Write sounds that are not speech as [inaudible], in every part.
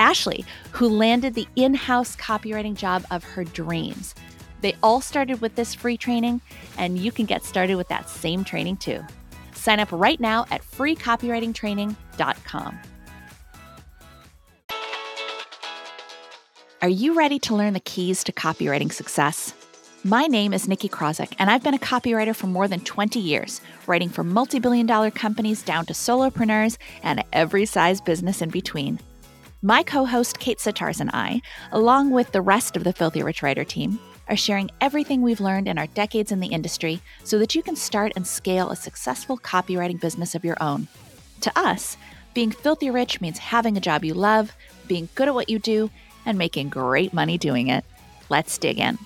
Ashley, who landed the in house copywriting job of her dreams. They all started with this free training, and you can get started with that same training too. Sign up right now at freecopywritingtraining.com. Are you ready to learn the keys to copywriting success? My name is Nicki Krawczyk, and I've been a copywriter for more than 20 years, writing for multi billion dollar companies down to solopreneurs and every size business in between. My co host Kate Sitarz and I, along with the rest of the Filthy Rich Writer team, are sharing everything we've learned in our decades in the industry so that you can start and scale a successful copywriting business of your own. To us, being filthy rich means having a job you love, being good at what you do, and making great money doing it. Let's dig in.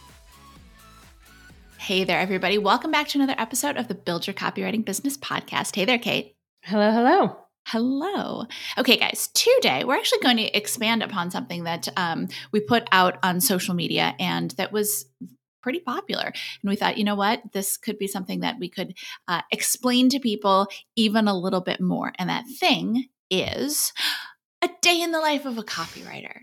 Hey there, everybody. Welcome back to another episode of the Build Your Copywriting Business podcast. Hey there, Kate. Hello, hello. Hello. Okay, guys, today we're actually going to expand upon something that um, we put out on social media and that was pretty popular. And we thought, you know what, this could be something that we could uh, explain to people even a little bit more. And that thing is a day in the life of a copywriter.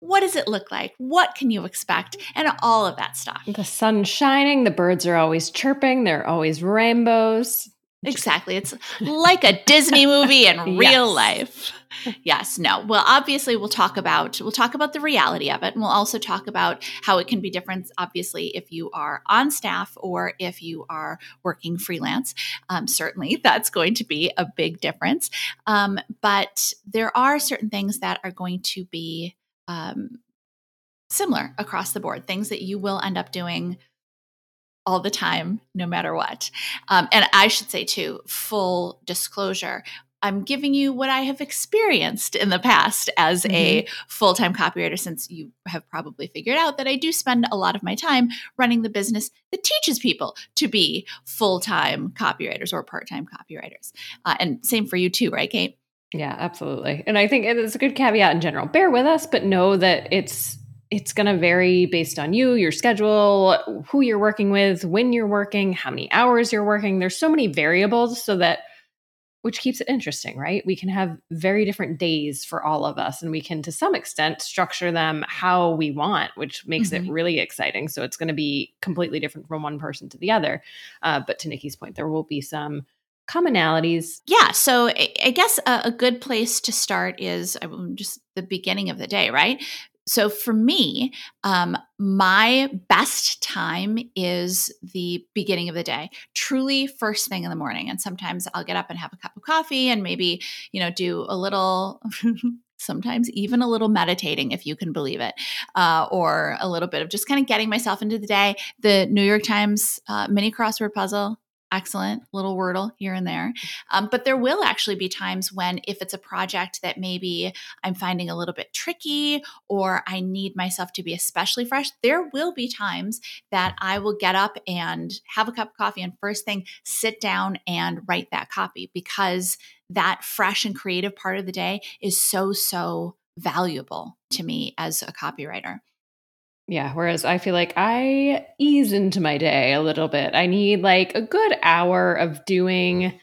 What does it look like? What can you expect? And all of that stuff. The sun's shining, the birds are always chirping, they're always rainbows. Exactly. It's like a Disney movie in [laughs] real yes. life. Yes, no. Well, obviously we'll talk about we'll talk about the reality of it and we'll also talk about how it can be different obviously if you are on staff or if you are working freelance. Um, certainly that's going to be a big difference. Um, but there are certain things that are going to be um, similar across the board, things that you will end up doing all the time, no matter what. Um, and I should say, too, full disclosure. I'm giving you what I have experienced in the past as mm-hmm. a full time copywriter, since you have probably figured out that I do spend a lot of my time running the business that teaches people to be full time copywriters or part time copywriters. Uh, and same for you, too, right, Kate? Yeah, absolutely. And I think it's a good caveat in general. Bear with us, but know that it's it's going to vary based on you, your schedule, who you're working with, when you're working, how many hours you're working. There's so many variables so that which keeps it interesting, right? We can have very different days for all of us and we can to some extent structure them how we want, which makes mm-hmm. it really exciting. So it's going to be completely different from one person to the other. Uh, but to Nicki's point, there will be some commonalities. Yeah. So I guess a, a, good place to start is just the beginning of the day, right? So for me, um, my best time is the beginning of the day, truly first thing in the morning. And sometimes I'll get up and have a cup of coffee and maybe, you know, do a little. [laughs] sometimes even a little meditating, if you can believe it, uh, or a little bit of just kind of getting myself into the day. The New York Times uh, mini crossword puzzle excellent little wordle here and there. Um, but there will actually be times when if it's a project that maybe i'm finding a little bit tricky or i need myself to be especially fresh there will be times that i will get up and have a cup of coffee and first thing sit down and write that copy because that fresh and creative part of the day is so so valuable to me as a copywriter yeah. Whereas I feel like I ease into my day a little bit. I need like a good hour of doing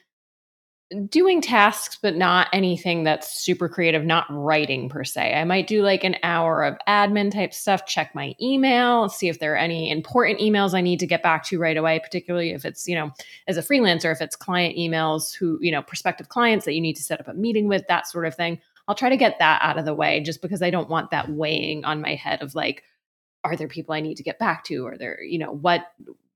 doing tasks but not anything that's super creative not writing per se i might do like an hour of admin type stuff check my email see if there are any important emails i need to get back to right away particularly if it's you know as a freelancer if it's client emails who you know prospective clients that you need to set up a meeting with that sort of thing i'll try to get that out of the way just because i don't want that weighing on my head of like are there people I need to get back to? Are there, you know, what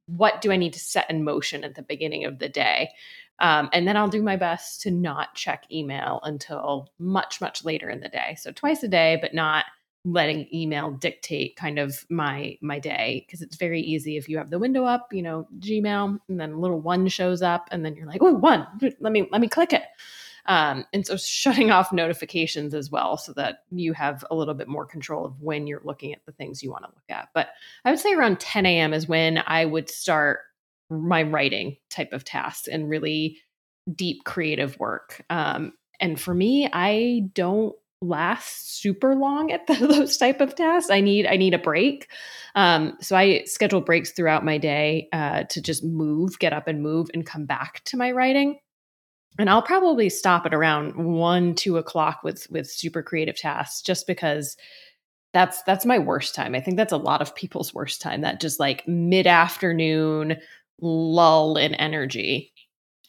what do I need to set in motion at the beginning of the day? Um, and then I'll do my best to not check email until much, much later in the day. So twice a day, but not letting email dictate kind of my my day because it's very easy if you have the window up you know gmail and then a little one shows up and then you're like oh one let me let me click it um, and so shutting [laughs] off notifications as well so that you have a little bit more control of when you're looking at the things you want to look at. But i would say around 10 a.m is when i would start my writing type of tasks and really deep creative work. Um, and for me i don't last super long at [laughs] the, those type of tasks. I need i need a break. Um, so i schedule breaks throughout my day uh, to just move get up and move and come back to my writing and i'll probably stop at around one two o'clock with with super creative tasks just because that's that's my worst time i think that's a lot of people's worst time that just like mid-afternoon lull in energy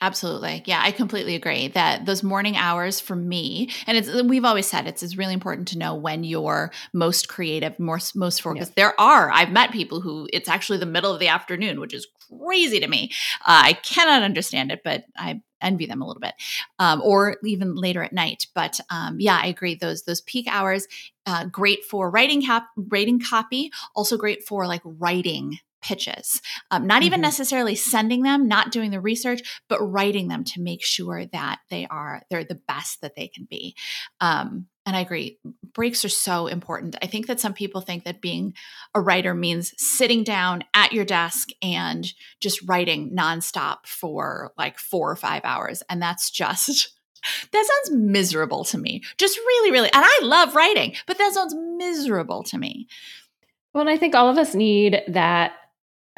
Absolutely. Yeah, I completely agree that those morning hours for me, and it's we've always said it's, it's really important to know when you're most creative, most most focused. Yeah. There are I've met people who it's actually the middle of the afternoon, which is crazy to me. Uh, I cannot understand it, but I envy them a little bit, um, or even later at night. But um, yeah, I agree. Those those peak hours, uh, great for writing cap, writing copy. Also great for like writing pitches. Um, not even mm-hmm. necessarily sending them, not doing the research, but writing them to make sure that they are they're the best that they can be. Um, and I agree, breaks are so important. I think that some people think that being a writer means sitting down at your desk and just writing nonstop for like four or five hours, and that's just. [laughs] That sounds miserable to me. Just really, really. And I love writing, but that sounds miserable to me. Well, and I think all of us need that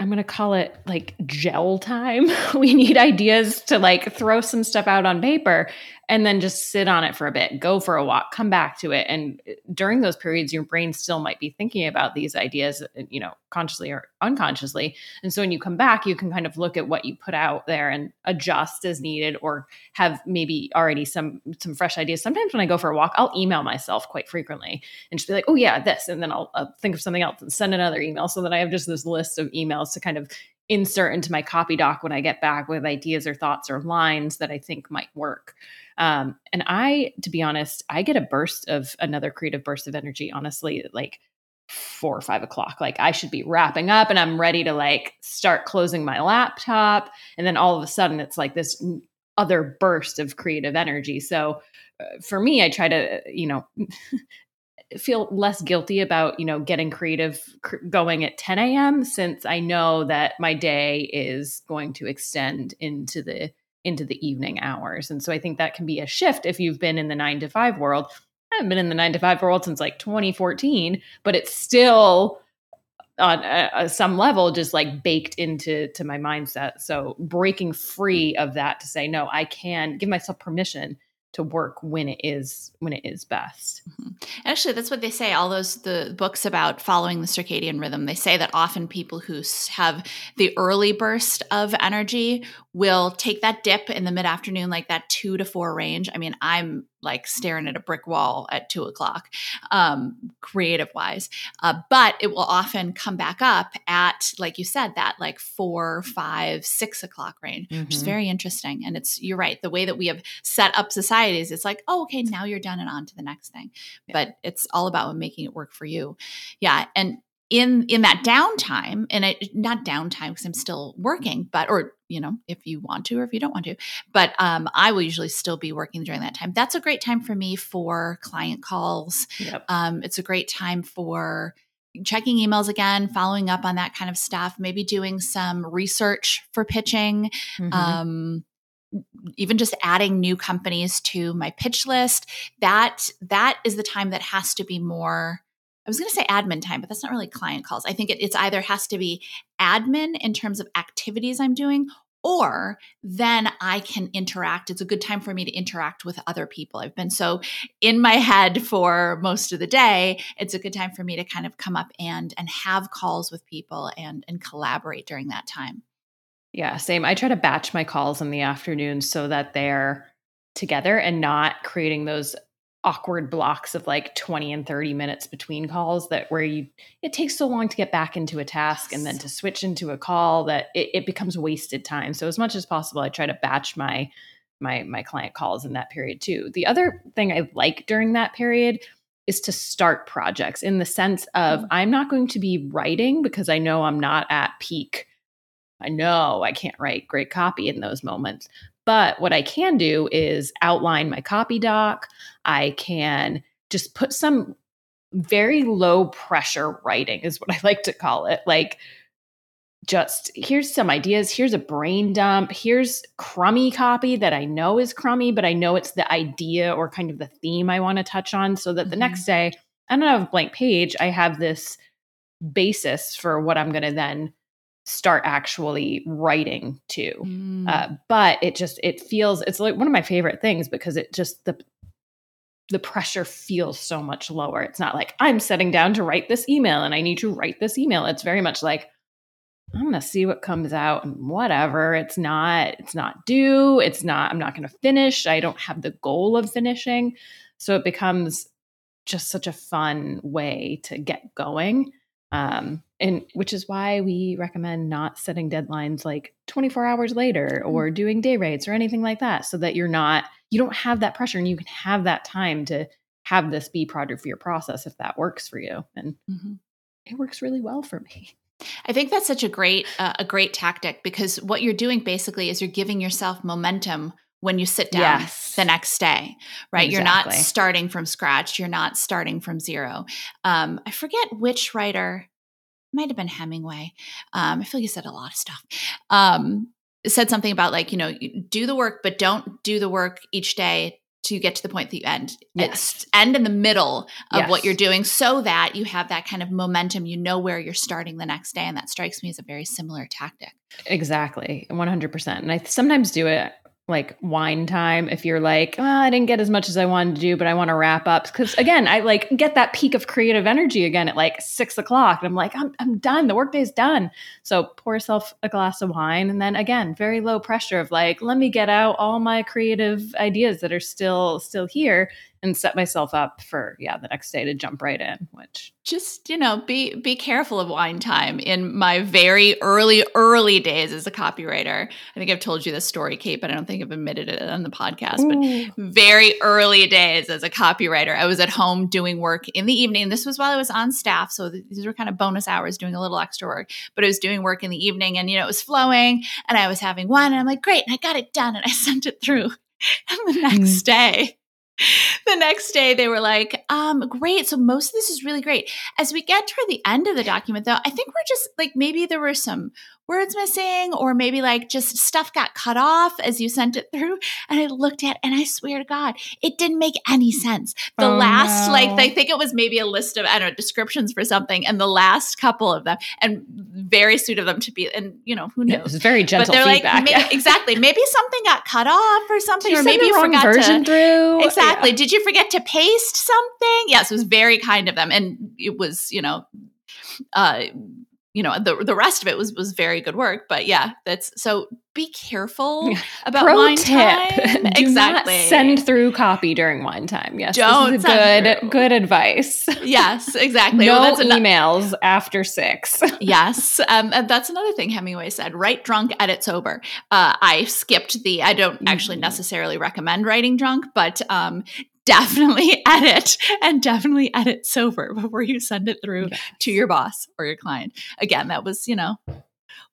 I'm going to call it like gel time. [laughs] we need ideas to like throw some stuff out on paper and then just sit on it for a bit, go for a walk, come back to it. And uh, during those periods, your brain still might be thinking about these ideas, uh, you know, consciously or unconsciously. And so when you come back, you can kind of look at what you put out there and adjust as needed or have maybe already some some fresh ideas. Sometimes when I go for a walk, I'll email myself quite frequently and just be like, oh yeah, this. And then I'll, I'll think of something else and send another email so that I have just this list of emails to kind of insert into my copy doc when I get back with ideas or thoughts or lines that I think might work. Um, and I, to be honest, I get a burst of another creative burst of energy, honestly, like four or five o'clock. Like I should be wrapping up and I'm ready to like start closing my laptop. And then all of a sudden it's like this other burst of creative energy. So uh, for me, I try to, you know, [laughs] feel less guilty about you know getting creative cr- going at 10 a.m since i know that my day is going to extend into the into the evening hours. And so I think that can be a shift if you've been in the nine to five world. I haven't been in the nine to five world since like 2014, but it's still on a, a, some level just like baked into to my mindset. So breaking free of that to say, no, I can give myself permission to work when it is when it is best. Mm-hmm. Actually, that's what they say. All those the books about following the circadian rhythm. They say that often people who have the early burst of energy will take that dip in the mid afternoon, like that two to four range. I mean, I'm like staring at a brick wall at two o'clock, um, creative wise. Uh, but it will often come back up at, like you said, that like four, five, six o'clock range, mm-hmm. which is mm-hmm. very interesting. And it's, you're right, the way that we have set up societies, it's like, oh, okay, now you're done and on to the next thing. Yeah. But it's all about making it work for you. Yeah. And in in that downtime and I, not downtime because i'm still working but or you know if you want to or if you don't want to but um, i will usually still be working during that time that's a great time for me for client calls yep. um, it's a great time for checking emails again following up on that kind of stuff maybe doing some research for pitching mm-hmm. um, even just adding new companies to my pitch list that that is the time that has to be more was going to say admin time, but that's not really client calls. I think it, it's either has to be admin in terms of activities I'm doing, or then I can interact. It's a good time for me to interact with other people. I've been so in my head for most of the day. It's a good time for me to kind of come up and and have calls with people and and collaborate during that time. Yeah, same. I try to batch my calls in the afternoon so that they're together and not creating those awkward blocks of like 20 and 30 minutes between calls that where you it takes so long to get back into a task and then to switch into a call that it, it becomes wasted time. So as much as possible i try to batch my my my client calls in that period too. The other thing i like during that period is to start projects in the sense of mm. i'm not going to be writing because i know i'm not at peak. I know i can't write great copy in those moments but what I can do is outline my copy doc. I can just put some very low pressure writing, is what I [laughs] like to call it. Like, just here's some ideas. Here's a brain dump. Here's crummy copy that I know is crummy, but I know it's the idea or kind of the theme I want to touch on so that the mm-hmm. next day I don't have a blank page. I have this basis for what I'm going to then start actually writing to mm. uh, but it just it feels it's like one of my favorite things because it just the the pressure feels so much lower. It's not like i'm sitting down to write this email and i need to write this email. It's very much like i'm going to see what comes out and whatever. It's not it's not due. It's not i'm not going to finish. I don't have the goal of finishing. So it becomes just such a fun way to get going um, and which is why we recommend not setting deadlines like 24 hours later mm. or doing day rates or anything like that so that you're not you don't have that pressure and you can have that time to have this be part of your process if that works for you and mm-hmm. it works really well for me I think that's such a great uh, a great tactic because what you're doing basically is you're giving yourself momentum when you sit down yes. the next day, right? Exactly. You're not starting from scratch. You're not starting from zero. Um, I forget which writer, might have been Hemingway. Um, I feel like he said a lot of stuff. Um, said something about like, you know, do the work, but don't do the work each day to get to the point that you end. Yes. end in the middle of yes. what you're doing so that you have that kind of momentum. You know where you're starting the next day. And that strikes me as a very similar tactic. Exactly. 100%. And I sometimes do it like wine time if you're like oh, i didn't get as much as i wanted to do but i want to wrap up. Because again i like get that peak of creative energy again at like six o'clock and i'm like i'm, I'm done. The workday's done. So pour yourself a glass of wine and then again very low pressure of like let me get out all my creative ideas that are still still here and set myself up for yeah the next day to jump right in which just you know be be careful of wine time in my very early early days as a copywriter i think i've told you this story kate but i don't think i've admitted it on the podcast Ooh. but very early days as a copywriter i was at home doing work in the evening this was while i was on staff so these were kind of bonus hours doing a little extra work but i was doing work in the evening and you know it was flowing and i was having wine and i'm like great and i got it done and i [laughs] sent it through and [laughs] the next mm. day [laughs] the next day they were like, um, great. So most of this is really great. As we get toward the end of the document, though, I think we're just like maybe there were some words missing, or maybe like just stuff got cut off as you sent it through. And I looked at, and I swear to God, it didn't make any sense. The oh, last, no. like, I think it was maybe a list of, I don't know, descriptions for something, and the last couple of them, and very sweet of them to be, and you know, who knows? It was very gentle but they're feedback. Like, maybe, [laughs] exactly. Maybe something got cut off or something, or maybe you forgot to. Through? Exactly. Yeah. Did you forget to paste something? Yes, it was very kind of them. And it was, you know, uh, you know the the rest of it was was very good work but yeah that's so be careful about Pro wine tip. time. [laughs] exactly. send through copy during wine time. Yes don't good through. good advice. Yes [laughs] exactly. No well, emails after six. [laughs] Yes um, and that's another thing hemingway said write drunk edit sober. Uh, i skipped the i don't actually mm-hmm. necessarily recommend writing drunk but um, definitely [laughs] edit and definitely edit sober before you send it through yes. to your boss or your client. Again, that was, you know,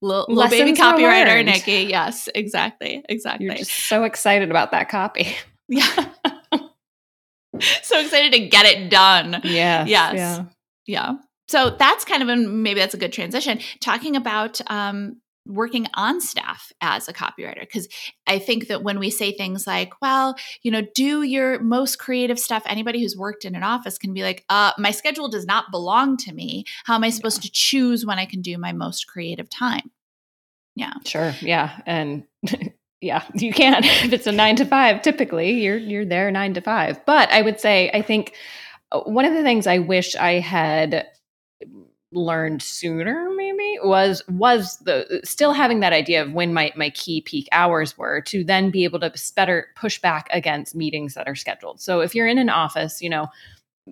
little, little baby copywriter Nicki. Yes, exactly. Exactly. You're just so excited about that copy. [laughs] Yeah. so excited to get it done. Yes, yes. Yeah. Yeah. So that's kind of a maybe that's a good transition. Talking about um, working on staff as a copywriter because i think that when we say things like well you know do your most creative stuff anybody who's worked in an office can be like uh, my schedule does not belong to me. How am i supposed yeah. to choose when i can do my most creative time? Yeah. Sure yeah and [laughs] yeah you can [laughs] if it's a nine to five typically you're you're there nine to five but i would say i think uh, one of the things i wish i had learned sooner me was was the still having that idea of when my my key peak hours were to then be able to better push back against meetings that are scheduled. So if you're in an office, you know,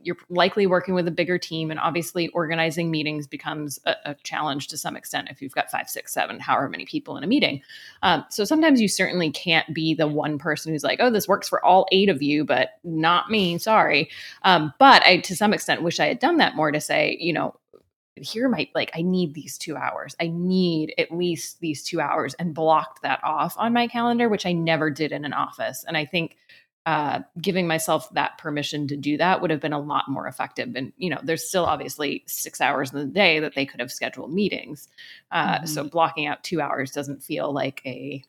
you're likely working with a bigger team and obviously organizing meetings becomes a, a, challenge to some extent if you've got five six seven however many people in a meeting um, so sometimes you certainly can't be the one person who's like oh this works for all eight of you but not me sorry um, but i to some extent wish i had done that more to say you know here might like i need these two hours i need at least these two hours and blocked that off on my calendar which i never did in an office and i think uh, giving myself that permission to do that would have been a lot more effective. And you know, there's still obviously six hours in the day that they could have scheduled meetings. Uh, mm-hmm. So blocking out two hours doesn't feel like a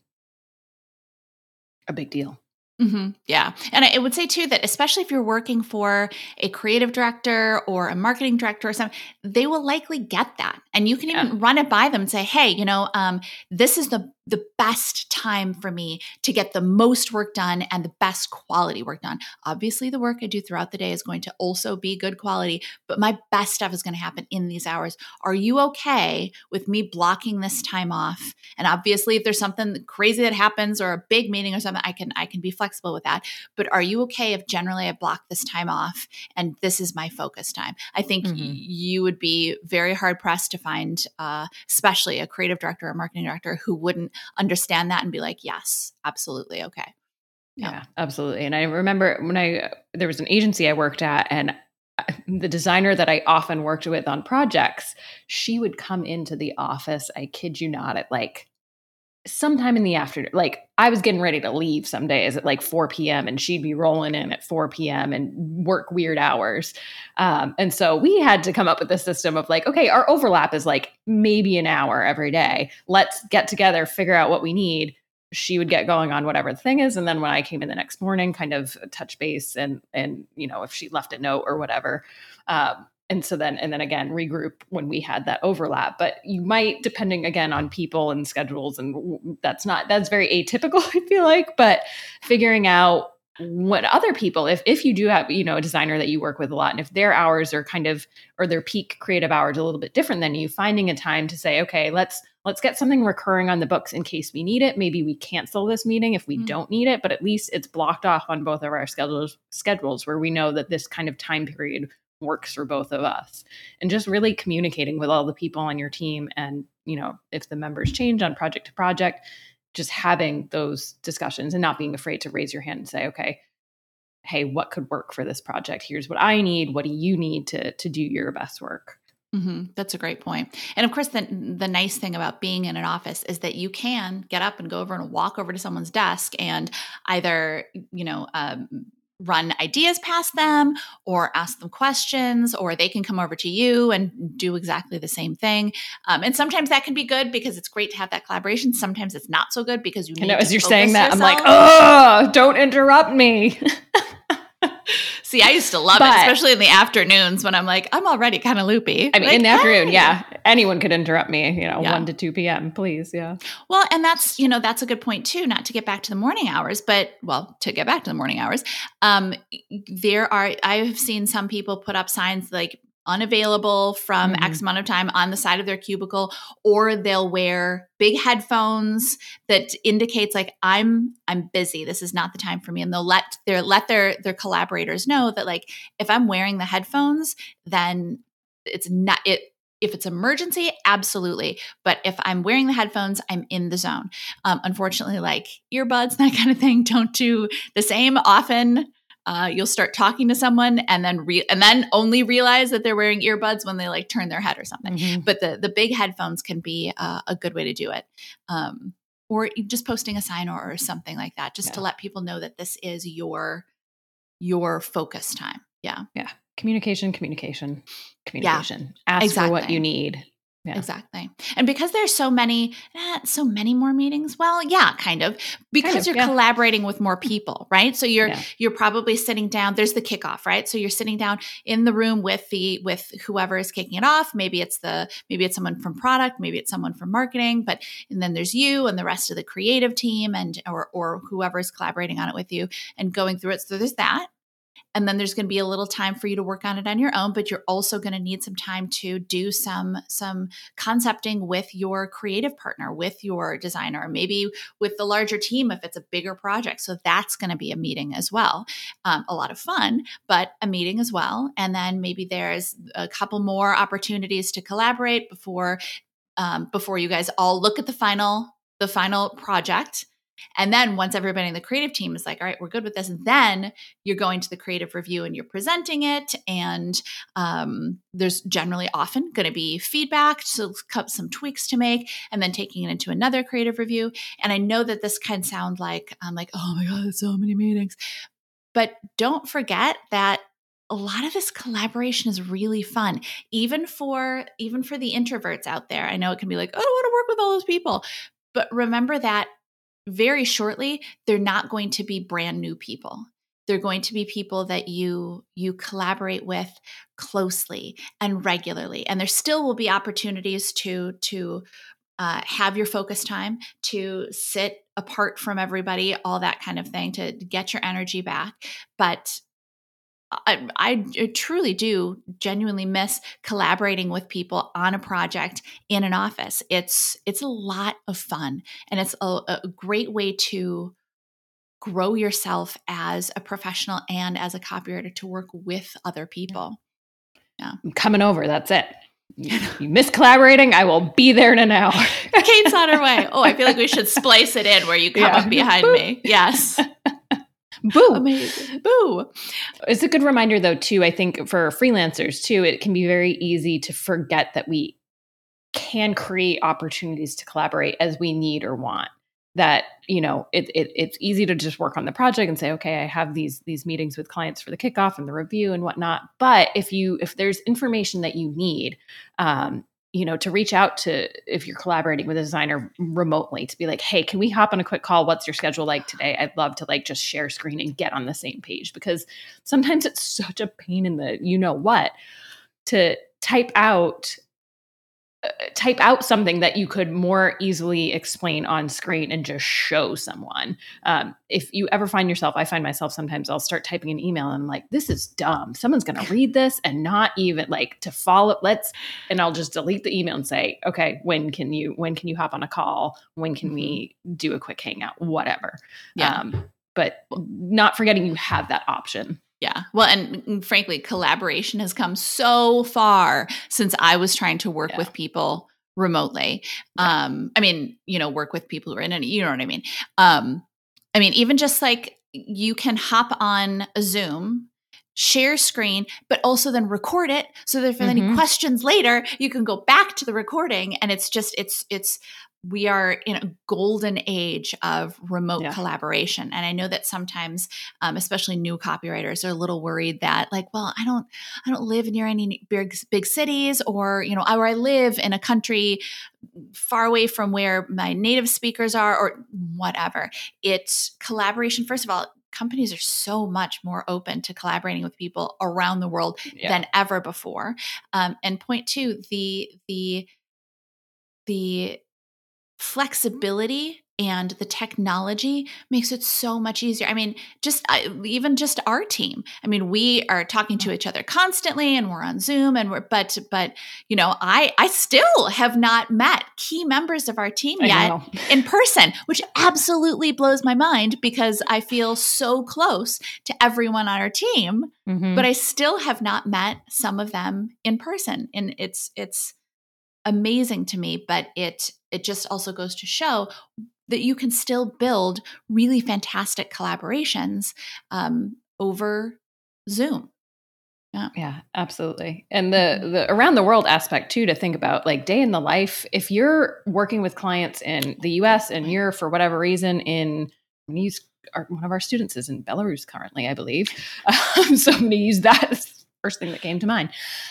a big deal. Mm-hmm. Yeah. And I would say too that especially if you're working for a creative director or a marketing director or something, they will likely get that. And you can even run it by them and say, hey, you know, um, this is the the best time for me to get the most work done and the best quality work done. Obviously, the work I do throughout the day is going to also be good quality, but my best stuff is going to happen in these hours. Are you okay with me blocking this time off? And obviously, if there's something crazy that happens or a big meeting or something, I can I can be flexible with that. But are you okay if generally I block this time off and this is my focus time? I think mm-hmm. you would be very hard pressed to find, uh, especially a creative director or marketing director who wouldn't understand that and be like, yes, absolutely. Okay. Yeah. yeah, absolutely. And I remember when I, there was an agency I worked at and uh, the designer that I often worked with on projects, she would come into the office, I kid you not, at like sometime in the afternoon. Like I was getting ready to leave some days at like 4 p.m. and she'd be rolling in at 4 p.m. and work weird hours. Um, and so we had to come up with a system of like, okay, our overlap is like maybe an hour every day. Let's get together, figure out what we need. She would get going on whatever the thing is. And then when I came in the next morning, kind of touch base and and you know, if she left a note or whatever. Um, and so then and then again regroup when we had that overlap but you might depending again on people and schedules and that's not that's very atypical [laughs] i feel like but figuring out what other people if if you do have you know a designer that you work with a lot and if their hours are kind of or their peak creative hours a little bit different than you finding a time to say okay let's let's get something recurring on the books in case we need it maybe we cancel this meeting if we mm-hmm. don't need it but at least it's blocked off on both of our schedules schedules where we know that this kind of time period works for both of us and just really communicating with all the people on your team and you know if the members change on project to project just having those discussions and not being afraid to raise your hand and say okay hey what could work for this project here's what i need what do you need to to do your best work Mm-hmm. That's a great point. And of course, the, the nice thing about being in an office is that you can get up and go over and walk over to someone's desk and either, you know, um, run ideas past them or ask them questions or they can come over to you and do exactly the same thing. Um, and sometimes that can be good because it's great to have that collaboration. Sometimes it's not so good because you know as you're saying that yourself. i'm like oh don't interrupt me [laughs] See, I used to love but, it, especially in the afternoons when I'm like, I'm already kind of loopy. I mean, like, in the hey. afternoon, yeah. Anyone could interrupt me, you know, yeah. 1 to 2 p.m., please. Yeah. Well, and that's, you know, that's a good point too, not to get back to the morning hours, but well, to get back to the morning hours. Um, there are, I've seen some people put up signs like unavailable from mm-hmm. X amount of time on the side of their cubicle, or they'll wear big headphones that indicates like I'm I'm busy. This is not the time for me. And they'll let their let their their collaborators know that like if I'm wearing the headphones, then it's not it if it's emergency absolutely but if i'm wearing the headphones i'm in the zone um, unfortunately like earbuds [laughs] that kind of thing don't do the same often uh, you'll start talking to someone and then re- and then only realize that they're wearing earbuds when they like turn their head or something. Mm-hmm. But the the big headphones can be uh, a good way to do it. Um, or just posting a sign or, or something like that, just yeah. to let people know that this is your your focus time. Yeah. Yeah. Communication, communication, communication. Yeah, Ask exactly. for what you need. Yeah. Exactly. And because there's so many, eh, so many more meetings, well, yeah, kind of, because kind of, you're yeah. collaborating with more people, right? So you're yeah. you're probably sitting down. There's the kickoff, right? So you're sitting down in the room with the with whoever is kicking it off. Maybe it's the maybe it's someone from product, maybe it's someone from marketing, but and then there's you and the rest of the creative team and or or whoever is collaborating on it with you and going through it. So there's that. And then there's going to be a little time for you to work on it on your own but you're also going to need some time to do some some concepting with your creative partner with your designer maybe with the larger team if it's a bigger project. So that's going to be a meeting as well um, a lot of fun but a meeting as well. And then maybe there's a couple more opportunities to collaborate before um, before you guys all look at the final the final project and then once everybody in the creative team is like, all right, we're good with this, then you're going to the creative review and you're presenting it. And um, there's generally often going to be feedback, so some tweaks to make, and then taking it into another creative review. And I know that this can sound like I'm like, oh my God, so many meetings. But don't forget that a lot of this collaboration is really fun even for even for the introverts out there i know it can be like oh i want to work with all those people but remember that very shortly they're not going to be brand new people. They're going to be people that you you collaborate with closely and regularly. And there still will be opportunities to to uh, have your focus time to sit apart from everybody all that kind of thing to get your energy back. But I, I, truly do genuinely miss collaborating with people on a project in an office. It's it's a lot of fun, and it's a, a great way to grow yourself as a professional and as a copywriter to work with other people. Yeah, I'm coming over. That's it. You, you miss collaborating. I will be there in an hour. Kate's on her way. Oh, I feel like we should splice it in where you come yeah. up behind me. Yes. [laughs] Boo. Amazing. Boo. It's a good reminder, though, too. I think for freelancers, too, it can be very easy to forget that we can create opportunities to collaborate as we need or want. That you know, it, it it's easy to just work on the project and say, okay, I have these these meetings with clients for the kickoff and the review and whatnot. But if you if there's information that you need, um, you know, to reach out to if you're collaborating with a designer remotely to be like, hey, can we hop on a quick call? What's your schedule like today? I'd love to like just share screen and get on the same page because sometimes it's such a pain in the you know what to type out type out something that you could more easily explain on screen and just show someone. Um, if you ever find yourself, I find myself sometimes I'll start typing an email and I'm like, this is dumb. Someone's going [laughs] to read this and not even like to follow. Let's, and I'll just delete the email and say, okay, when can you, when can you hop on a call? When can we mm-hmm. do a quick hangout? Whatever. Yeah. Um, but not forgetting you have that option. Yeah. Well, and frankly, collaboration has come so far since I was trying to work yeah. with people remotely. Yeah. Um, I mean, you know, work with people who are in it, you know what I mean? Um, I mean, even just like you can hop on a Zoom, share screen, but also then record it so that if mm-hmm. any questions later, you can go back to the recording and it's just it's it's we are in a golden age of remote yeah. collaboration and i know that sometimes um, especially new copywriters are a little worried that like well i don't i don't live near any big big cities or you know or i live in a country far away from where my native speakers are or whatever it's collaboration first of all companies are so much more open to collaborating with people around the world yeah. than ever before um, and point two the the the flexibility and the technology makes it so much easier. I mean, just even just our team. I mean, we are talking to each other constantly and we're on Zoom and we're but but you know, I I still have not met key members of our team yet in [laughs] person, which absolutely blows my mind because I feel so close to everyone on our team, mm-hmm. but I still have not met some of them in person. And it's it's amazing to me, but it it just also goes to show that you can still build really fantastic collaborations um, over Zoom. Yeah. yeah, absolutely. And the mm-hmm. the around the world aspect too to think about like day in the life. If you're working with clients in the US and you're for whatever reason in I'm use our, one of our students is in Belarus currently, I believe. [laughs] Um, so I'm going to use that first thing that came to mind.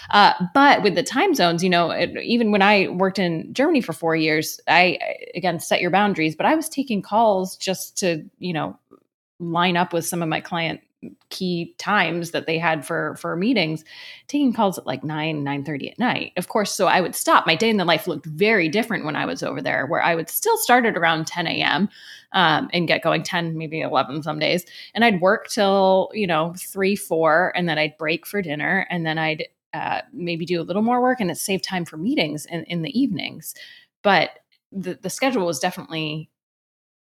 Uh, but with the time zones, you know, it, even when I worked in Germany for four years, I again set your boundaries, but I was taking calls just to, you know, line up with some of my client key times that they had for for meetings taking calls at like 9 9 30 at night. Of course so i would stop. My day in the life looked very different when i was over there where i would still start at around 10 a.m um, and get going 10 maybe 11 some days. And i'd work till you know 3 4 and then i'd break for dinner and then i'd uh, maybe do a little more work and it saved time for meetings in, in the evenings. But the, the schedule was definitely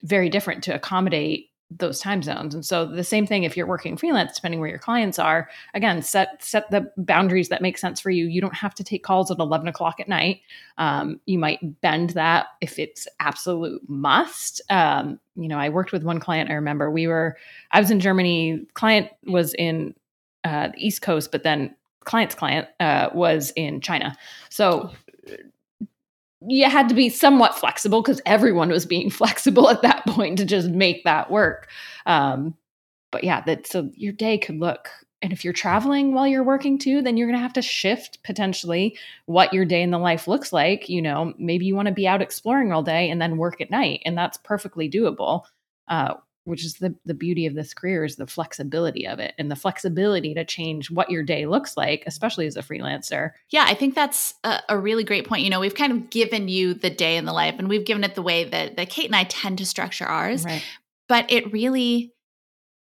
very different to accommodate those time zones. And so the same thing if you're working freelance, depending where your clients are, again, set set the boundaries that make sense for you. You don't have to take calls at 11 o'clock at night. Um, you might bend that if it's absolute must. Um, you know, I worked with one client. I remember we were, I was in Germany. Client was in uh, the East Coast, but then client's client uh, was in China. So you had to be somewhat flexible because everyone was being [laughs] flexible at that point to just make that work. Um, but yeah, that so your day could look, and if you're traveling while you're working too, then you're going to have to shift potentially what your day in the life looks like. You know, maybe you want to be out exploring all day and then work at night, and that's perfectly doable. Uh, which is the the beauty of this career is the flexibility of it and the flexibility to change what your day looks like especially as a freelancer. Yeah i think that's a, a, really great point. You know we've kind of given you the day in the life and we've given it the way that, that kate and i tend to structure ours. Right. but it really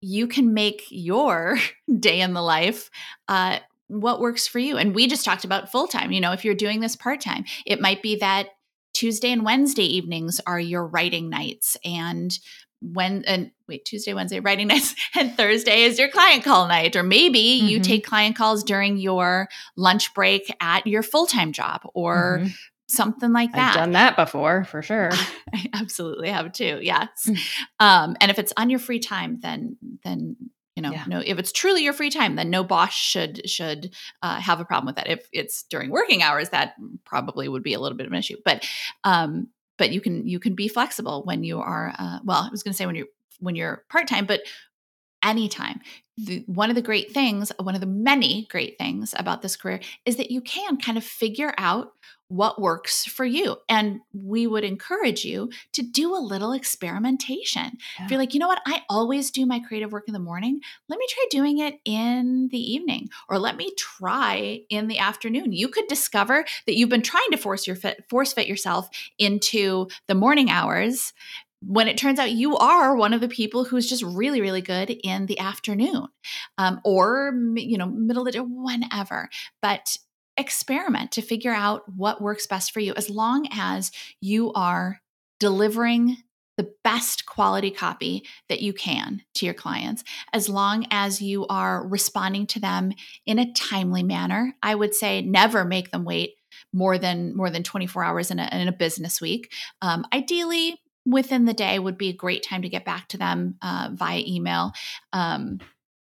you can make your [laughs] day in the life uh, what works for you. And we just talked about full time you know if you're doing this part time it might be that Tuesday and Wednesday evenings are your writing nights and when and wait Tuesday, Wednesday writing [laughs] nights, and Thursday is your client call night, or maybe mm-hmm. you take client calls during your lunch break at your full time job, or mm-hmm. something like that. I've done that before for sure. [laughs] I absolutely have too. Yes, mm. um, and if it's on your free time, then then you know yeah. no if it's truly your free time then no boss should should uh, have a problem with that if it's during working hours that probably would be a little bit of an issue but um but you can you can be flexible when you are uh, well i was going to say when you're when you're part-time but anytime the, one of the great things one of the many great things about this career is that you can kind of figure out what works for you. And we would encourage you to do a little experimentation. Yeah. If you're like, you know what, I always do my creative work in the morning, let me try doing it in the evening or let me try in the afternoon. You could discover that you've been trying to force your fit, force fit yourself into the morning hours when it turns out you are one of the people who's just really really good in the afternoon um, or you know middle of the day whenever. But experiment to figure out what works best for you. As long as you are delivering the best quality copy that you can to your clients as long as you are responding to them in a timely manner i would say never make them wait more than more than 24 hours in a, in a business week. Um, ideally within the day would be a great time to get back to them uh, via email um,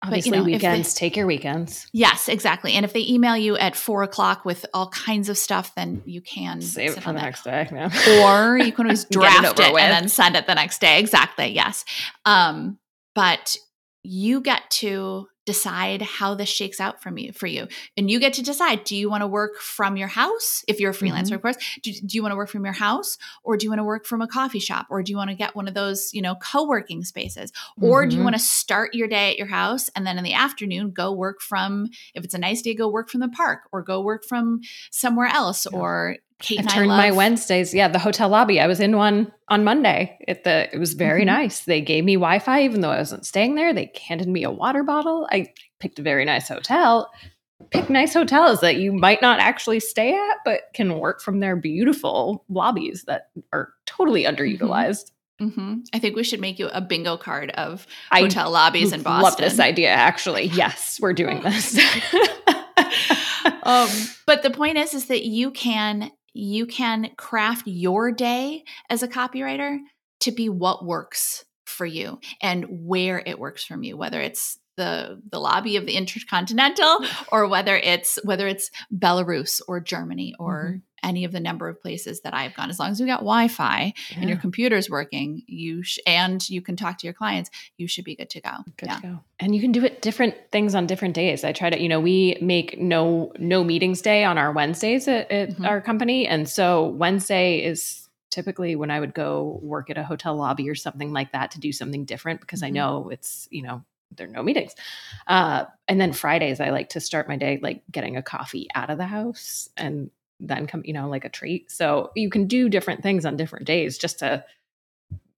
Obviously, but, you know, weekends. They, take your weekends. Yes, exactly. And if they email you at four o'clock with all kinds of stuff, then you can save it for the that. next day. Yeah. Or you can [laughs] always draft it, it and then send it the next day. Exactly. Yes. Um, but you get to decide how this shakes out from you for you and you get to decide do you want to work from your house if you're a freelancer mm-hmm. of course do, do you want to work from your house or do you want to work from a coffee shop or do you want to get one of those you know co-working spaces or mm-hmm. do you mm-hmm. want to start your day at your house and then in the afternoon go work from if it's a nice day go work from the park or go work from somewhere else yeah. or Kate I turned I my Wednesdays. Yeah, the hotel lobby. I was in one on Monday. It the it was very mm-hmm. nice. They gave me Wi-Fi even though I wasn't staying there. They handed me a water bottle. I picked a very nice hotel. Pick nice hotels that you might not actually stay at, but can work from their beautiful lobbies that are totally mm-hmm. underutilized. Mm-hmm. I think we should make you a bingo card of hotel I lobbies in Boston. Love this idea. Actually, yes, we're doing [laughs] this. [laughs] um, but the point is, is that you can you can craft your day as a copywriter to be what works for you and where it works from you whether it's the the lobby of the intercontinental [laughs] or whether it's whether it's belarus or germany or mm-hmm. any of the number of places that i've gone as long as you got wi-fi yeah. and your computer's working you sh- and you can talk to your clients you should be good to go good yeah. to go and you can do it different things on different days i try to you know we make no no meetings day on our wednesdays at, at mm-hmm. our company and so wednesday is typically when I would go work at a hotel lobby or something like that to do something different because mm-hmm. I know it's, you know, there are no meetings. Uh, and then Fridays, I like to start my day like getting a coffee out of the house and then come, you know, like a treat. So you can do different things on different days just to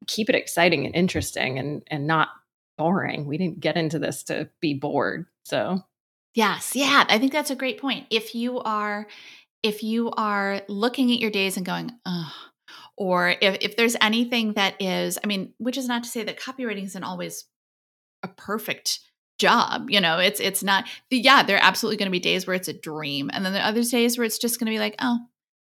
keep it exciting and interesting and and not boring. We didn't get into this to be bored. So Yes, yeah, I think that's a great point. If you are if you are looking at your days and going, or if, if there's anything that is, I mean, which is not to say that copywriting isn't always a perfect job. You know, it's it's not. Yeah, there are absolutely going to be days where it's a dream, and then there are other days where it's just going to be like, oh,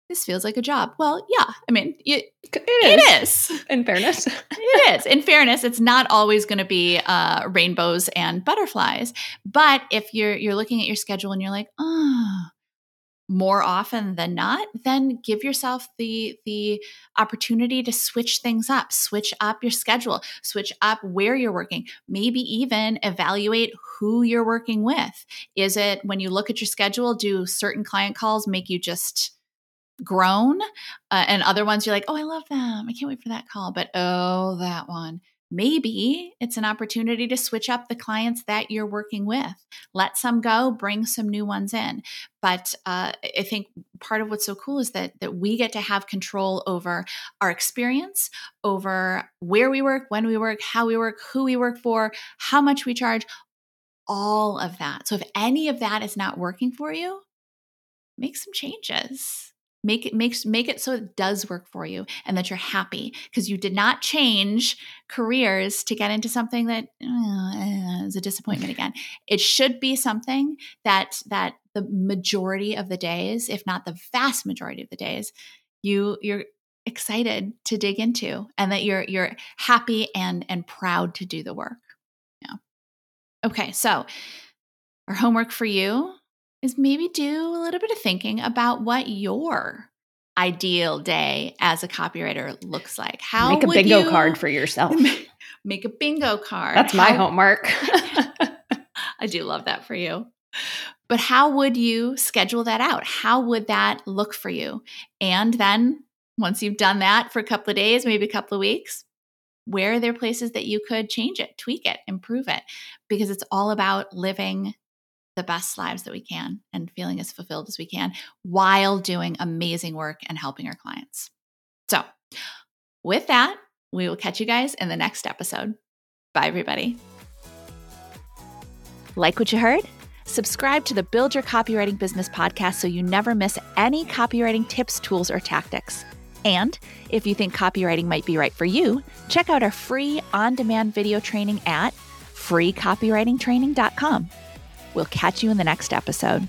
this feels like a job. Well, yeah, I mean, it, it is. It is. [laughs] In fairness, [laughs] it is. In fairness, it's not always going to be uh, rainbows and butterflies. But if you're you're looking at your schedule and you're like, oh, more often than not then give yourself the the opportunity to switch things up switch up your schedule switch up where you're working maybe even evaluate who you're working with. Is it when you look at your schedule do certain client calls make you just groan uh, and other ones you're like oh i love them. I can't wait for that call. But oh that one maybe it's an opportunity to switch up the clients that you're working with. Let some go, bring some new ones in. But uh, I think part of what's so cool is that that we get to have control over our experience, over where we work, when we work, how we work, who we work for, how much we charge, all of that. So if any of that is not working for you, make some changes make it makes make it so it does work for you and that you're happy because you did not change careers to get into something that uh, is a disappointment again. It should be something that that the majority of the days if not the vast majority of the days you you're excited to dig into and that you're you're happy and and proud to do the work. Yeah. Okay so our homework for you is maybe do a little bit of thinking about what your ideal day as a copywriter looks like. How make a bingo you, card for [laughs] yourself. Make a bingo card. That's my how, homework. [laughs] I do love that for you. But how would you schedule that out? How would that look for you? And then once you've done that for a couple of days, maybe a couple of weeks, where are there places that you could change it, tweak it, improve it? Because it's all about living the best lives that we can and feeling as fulfilled as we can while doing amazing work and helping our clients. So, with that, we will catch you guys in the next episode. Bye, everybody. Like what you heard? Subscribe to the Build Your Copywriting Business podcast so you never miss any copywriting tips, tools, or tactics. And if you think copywriting might be right for you, check out our free on demand video training at freecopywritingtraining.com. We'll catch you in the next episode.